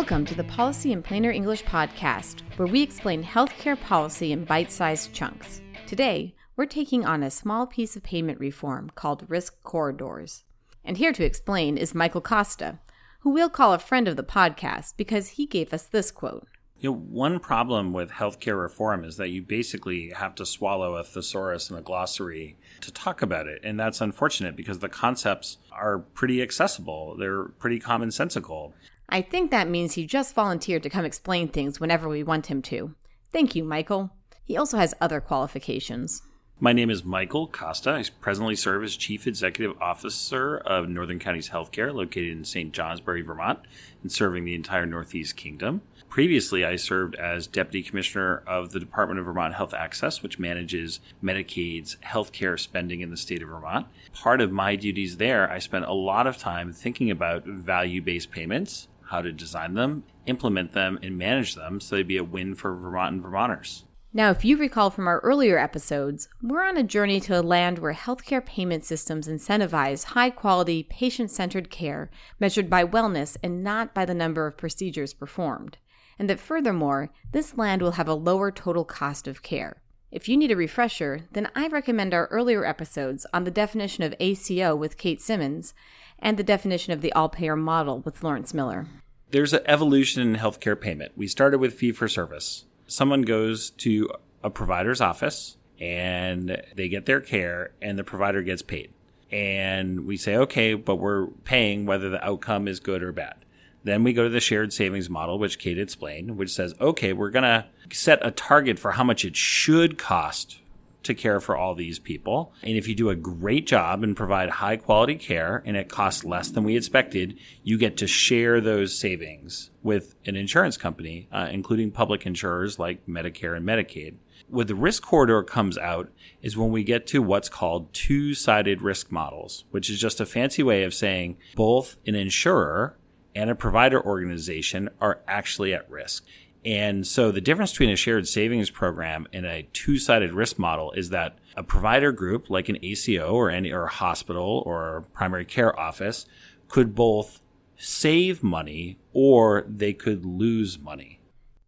Welcome to the Policy in Plainer English podcast, where we explain healthcare policy in bite sized chunks. Today, we're taking on a small piece of payment reform called risk corridors. And here to explain is Michael Costa, who we'll call a friend of the podcast because he gave us this quote. You know, one problem with healthcare reform is that you basically have to swallow a thesaurus and a glossary to talk about it. And that's unfortunate because the concepts are pretty accessible. They're pretty commonsensical. I think that means he just volunteered to come explain things whenever we want him to. Thank you, Michael. He also has other qualifications. My name is Michael Costa. I presently serve as Chief Executive Officer of Northern Counties Healthcare, located in St. Johnsbury, Vermont, and serving the entire Northeast Kingdom. Previously, I served as Deputy Commissioner of the Department of Vermont Health Access, which manages Medicaid's healthcare spending in the state of Vermont. Part of my duties there, I spent a lot of time thinking about value based payments how to design them, implement them, and manage them so they'd be a win for Vermont and Vermonters. Now, if you recall from our earlier episodes, we're on a journey to a land where healthcare payment systems incentivize high quality, patient centered care measured by wellness and not by the number of procedures performed. And that furthermore, this land will have a lower total cost of care. If you need a refresher, then I recommend our earlier episodes on the definition of ACO with Kate Simmons and the definition of the all payer model with Lawrence Miller. There's an evolution in healthcare payment. We started with fee for service. Someone goes to a provider's office and they get their care and the provider gets paid. And we say, okay, but we're paying whether the outcome is good or bad. Then we go to the shared savings model, which Kate explained, which says, okay, we're going to set a target for how much it should cost to care for all these people. And if you do a great job and provide high quality care and it costs less than we expected, you get to share those savings with an insurance company, uh, including public insurers like Medicare and Medicaid. What the risk corridor comes out is when we get to what's called two sided risk models, which is just a fancy way of saying both an insurer and a provider organization are actually at risk. And so the difference between a shared savings program and a two-sided risk model is that a provider group like an ACO or any or a hospital or primary care office could both save money or they could lose money.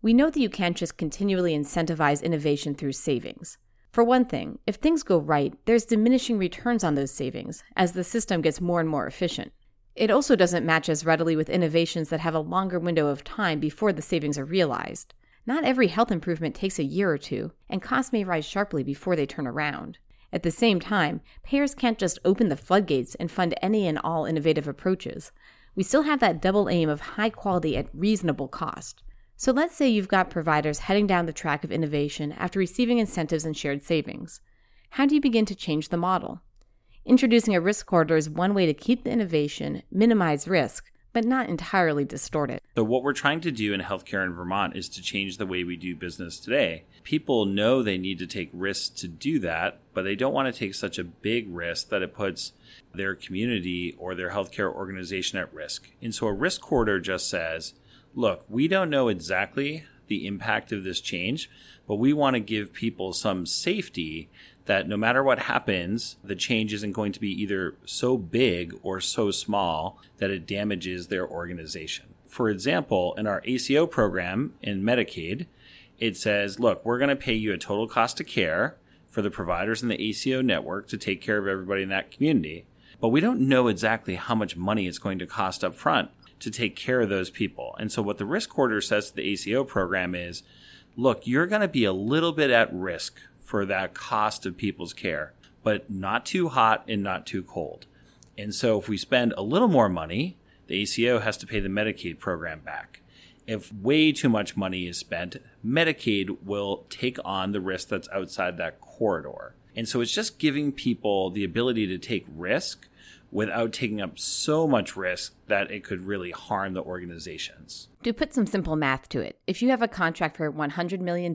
We know that you can't just continually incentivize innovation through savings. For one thing, if things go right, there's diminishing returns on those savings as the system gets more and more efficient. It also doesn't match as readily with innovations that have a longer window of time before the savings are realized. Not every health improvement takes a year or two, and costs may rise sharply before they turn around. At the same time, payers can't just open the floodgates and fund any and all innovative approaches. We still have that double aim of high quality at reasonable cost. So let's say you've got providers heading down the track of innovation after receiving incentives and shared savings. How do you begin to change the model? Introducing a risk corridor is one way to keep the innovation, minimize risk, but not entirely distort it. So, what we're trying to do in healthcare in Vermont is to change the way we do business today. People know they need to take risks to do that, but they don't want to take such a big risk that it puts their community or their healthcare organization at risk. And so, a risk corridor just says, look, we don't know exactly the impact of this change, but we want to give people some safety that no matter what happens, the change isn't going to be either so big or so small that it damages their organization. For example, in our ACO program in Medicaid, it says, look, we're going to pay you a total cost of care for the providers in the ACO network to take care of everybody in that community. But we don't know exactly how much money it's going to cost up front to take care of those people. And so what the risk corridor says to the ACO program is, look, you're going to be a little bit at risk for that cost of people's care, but not too hot and not too cold. And so if we spend a little more money, the ACO has to pay the Medicaid program back. If way too much money is spent, Medicaid will take on the risk that's outside that corridor. And so it's just giving people the ability to take risk without taking up so much risk that it could really harm the organizations. To put some simple math to it, if you have a contract for $100 million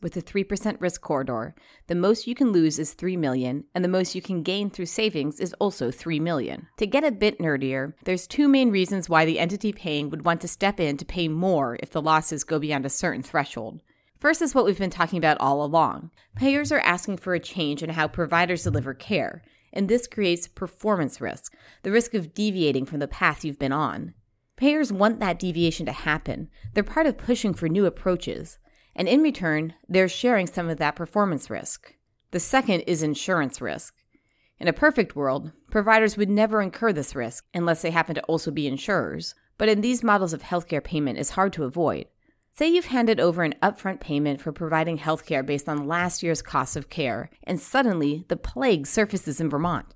with a 3% risk corridor, the most you can lose is 3 million, and the most you can gain through savings is also 3 million. To get a bit nerdier, there's two main reasons why the entity paying would want to step in to pay more if the losses go beyond a certain threshold. First is what we've been talking about all along. Payers are asking for a change in how providers deliver care, and this creates performance risk, the risk of deviating from the path you've been on. Payers want that deviation to happen. They're part of pushing for new approaches. And in return, they're sharing some of that performance risk. The second is insurance risk. In a perfect world, providers would never incur this risk unless they happen to also be insurers. But in these models of healthcare payment, it's hard to avoid. Say you've handed over an upfront payment for providing healthcare based on last year's cost of care, and suddenly the plague surfaces in Vermont.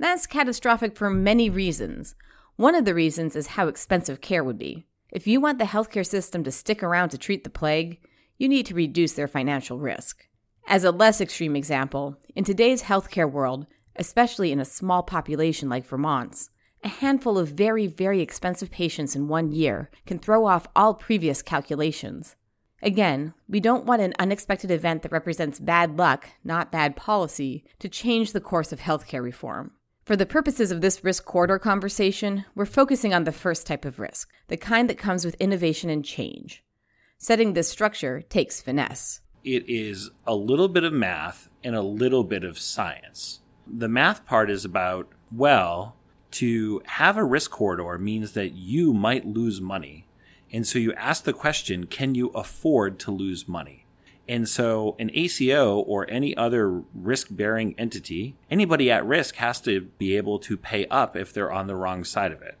That's catastrophic for many reasons. One of the reasons is how expensive care would be. If you want the healthcare system to stick around to treat the plague, you need to reduce their financial risk. As a less extreme example, in today's healthcare world, especially in a small population like Vermont's, a handful of very, very expensive patients in one year can throw off all previous calculations. Again, we don't want an unexpected event that represents bad luck, not bad policy, to change the course of healthcare reform. For the purposes of this risk corridor conversation, we're focusing on the first type of risk, the kind that comes with innovation and change. Setting this structure takes finesse. It is a little bit of math and a little bit of science. The math part is about, well, to have a risk corridor means that you might lose money. And so you ask the question, can you afford to lose money? And so an ACO or any other risk bearing entity, anybody at risk has to be able to pay up if they're on the wrong side of it.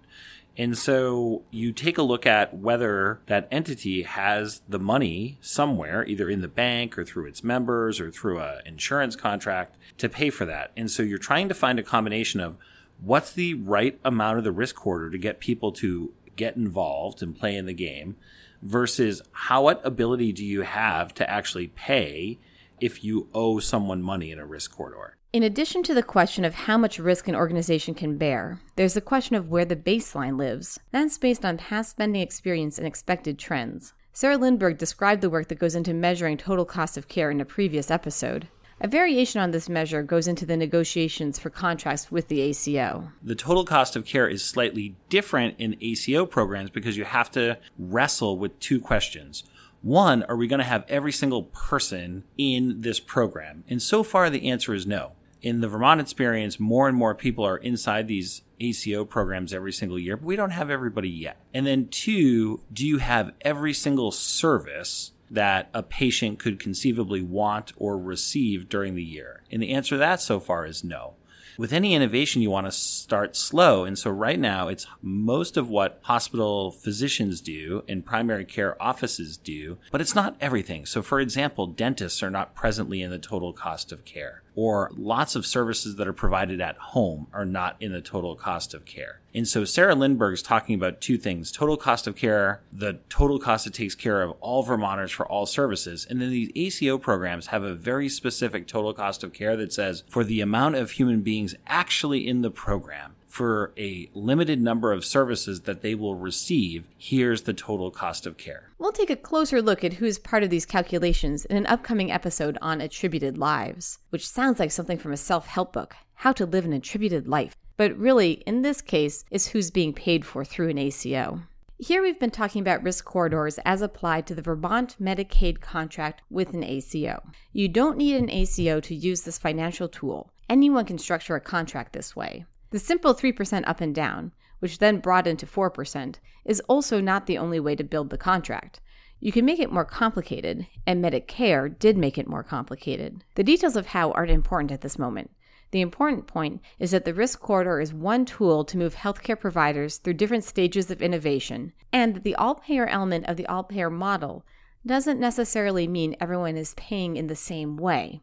And so you take a look at whether that entity has the money somewhere, either in the bank or through its members or through an insurance contract to pay for that. And so you're trying to find a combination of what's the right amount of the risk corridor to get people to get involved and play in the game versus how what ability do you have to actually pay if you owe someone money in a risk corridor. In addition to the question of how much risk an organization can bear, there's the question of where the baseline lives. That's based on past spending experience and expected trends. Sarah Lindberg described the work that goes into measuring total cost of care in a previous episode. A variation on this measure goes into the negotiations for contracts with the ACO. The total cost of care is slightly different in ACO programs because you have to wrestle with two questions. One, are we going to have every single person in this program? And so far, the answer is no. In the Vermont experience, more and more people are inside these ACO programs every single year, but we don't have everybody yet. And then two, do you have every single service that a patient could conceivably want or receive during the year? And the answer to that so far is no. With any innovation, you want to start slow. And so right now, it's most of what hospital physicians do and primary care offices do, but it's not everything. So for example, dentists are not presently in the total cost of care or lots of services that are provided at home are not in the total cost of care. And so Sarah Lindberg is talking about two things total cost of care, the total cost it takes care of all Vermonters for all services. And then these ACO programs have a very specific total cost of care that says for the amount of human beings actually in the program, for a limited number of services that they will receive, here's the total cost of care. We'll take a closer look at who's part of these calculations in an upcoming episode on attributed lives, which sounds like something from a self help book How to Live an Attributed Life. But really, in this case, is who's being paid for through an ACO. Here we've been talking about risk corridors as applied to the Vermont Medicaid contract with an ACO. You don't need an ACO to use this financial tool. Anyone can structure a contract this way. The simple 3% up and down, which then brought into 4%, is also not the only way to build the contract. You can make it more complicated, and Medicare did make it more complicated. The details of how aren't important at this moment. The important point is that the risk corridor is one tool to move healthcare providers through different stages of innovation, and that the all payer element of the all payer model doesn't necessarily mean everyone is paying in the same way.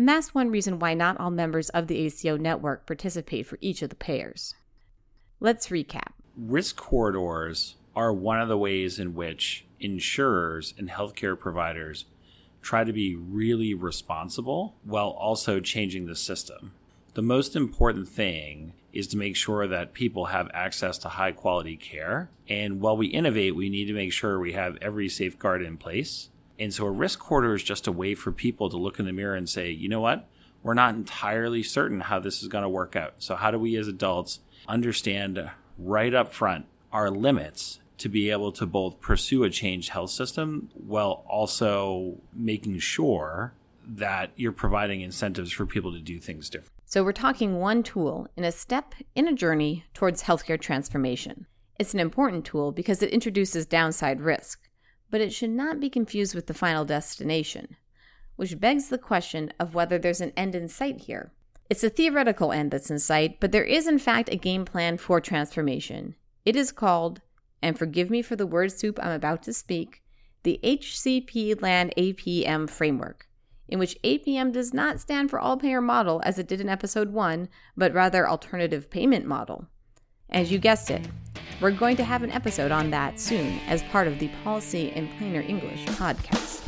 And that's one reason why not all members of the ACO network participate for each of the payers. Let's recap. Risk corridors are one of the ways in which insurers and healthcare providers try to be really responsible while also changing the system. The most important thing is to make sure that people have access to high quality care. And while we innovate, we need to make sure we have every safeguard in place and so a risk corridor is just a way for people to look in the mirror and say, you know what? We're not entirely certain how this is going to work out. So, how do we as adults understand right up front our limits to be able to both pursue a changed health system while also making sure that you're providing incentives for people to do things different? So, we're talking one tool in a step in a journey towards healthcare transformation. It's an important tool because it introduces downside risk, but it should not be confused with the final destination, which begs the question of whether there's an end in sight here. It's a theoretical end that's in sight, but there is in fact a game plan for transformation. It is called, and forgive me for the word soup I'm about to speak, the HCP LAN APM framework, in which APM does not stand for all payer model as it did in episode 1, but rather alternative payment model. As you guessed it, we're going to have an episode on that soon as part of the Policy in Plainer English podcast.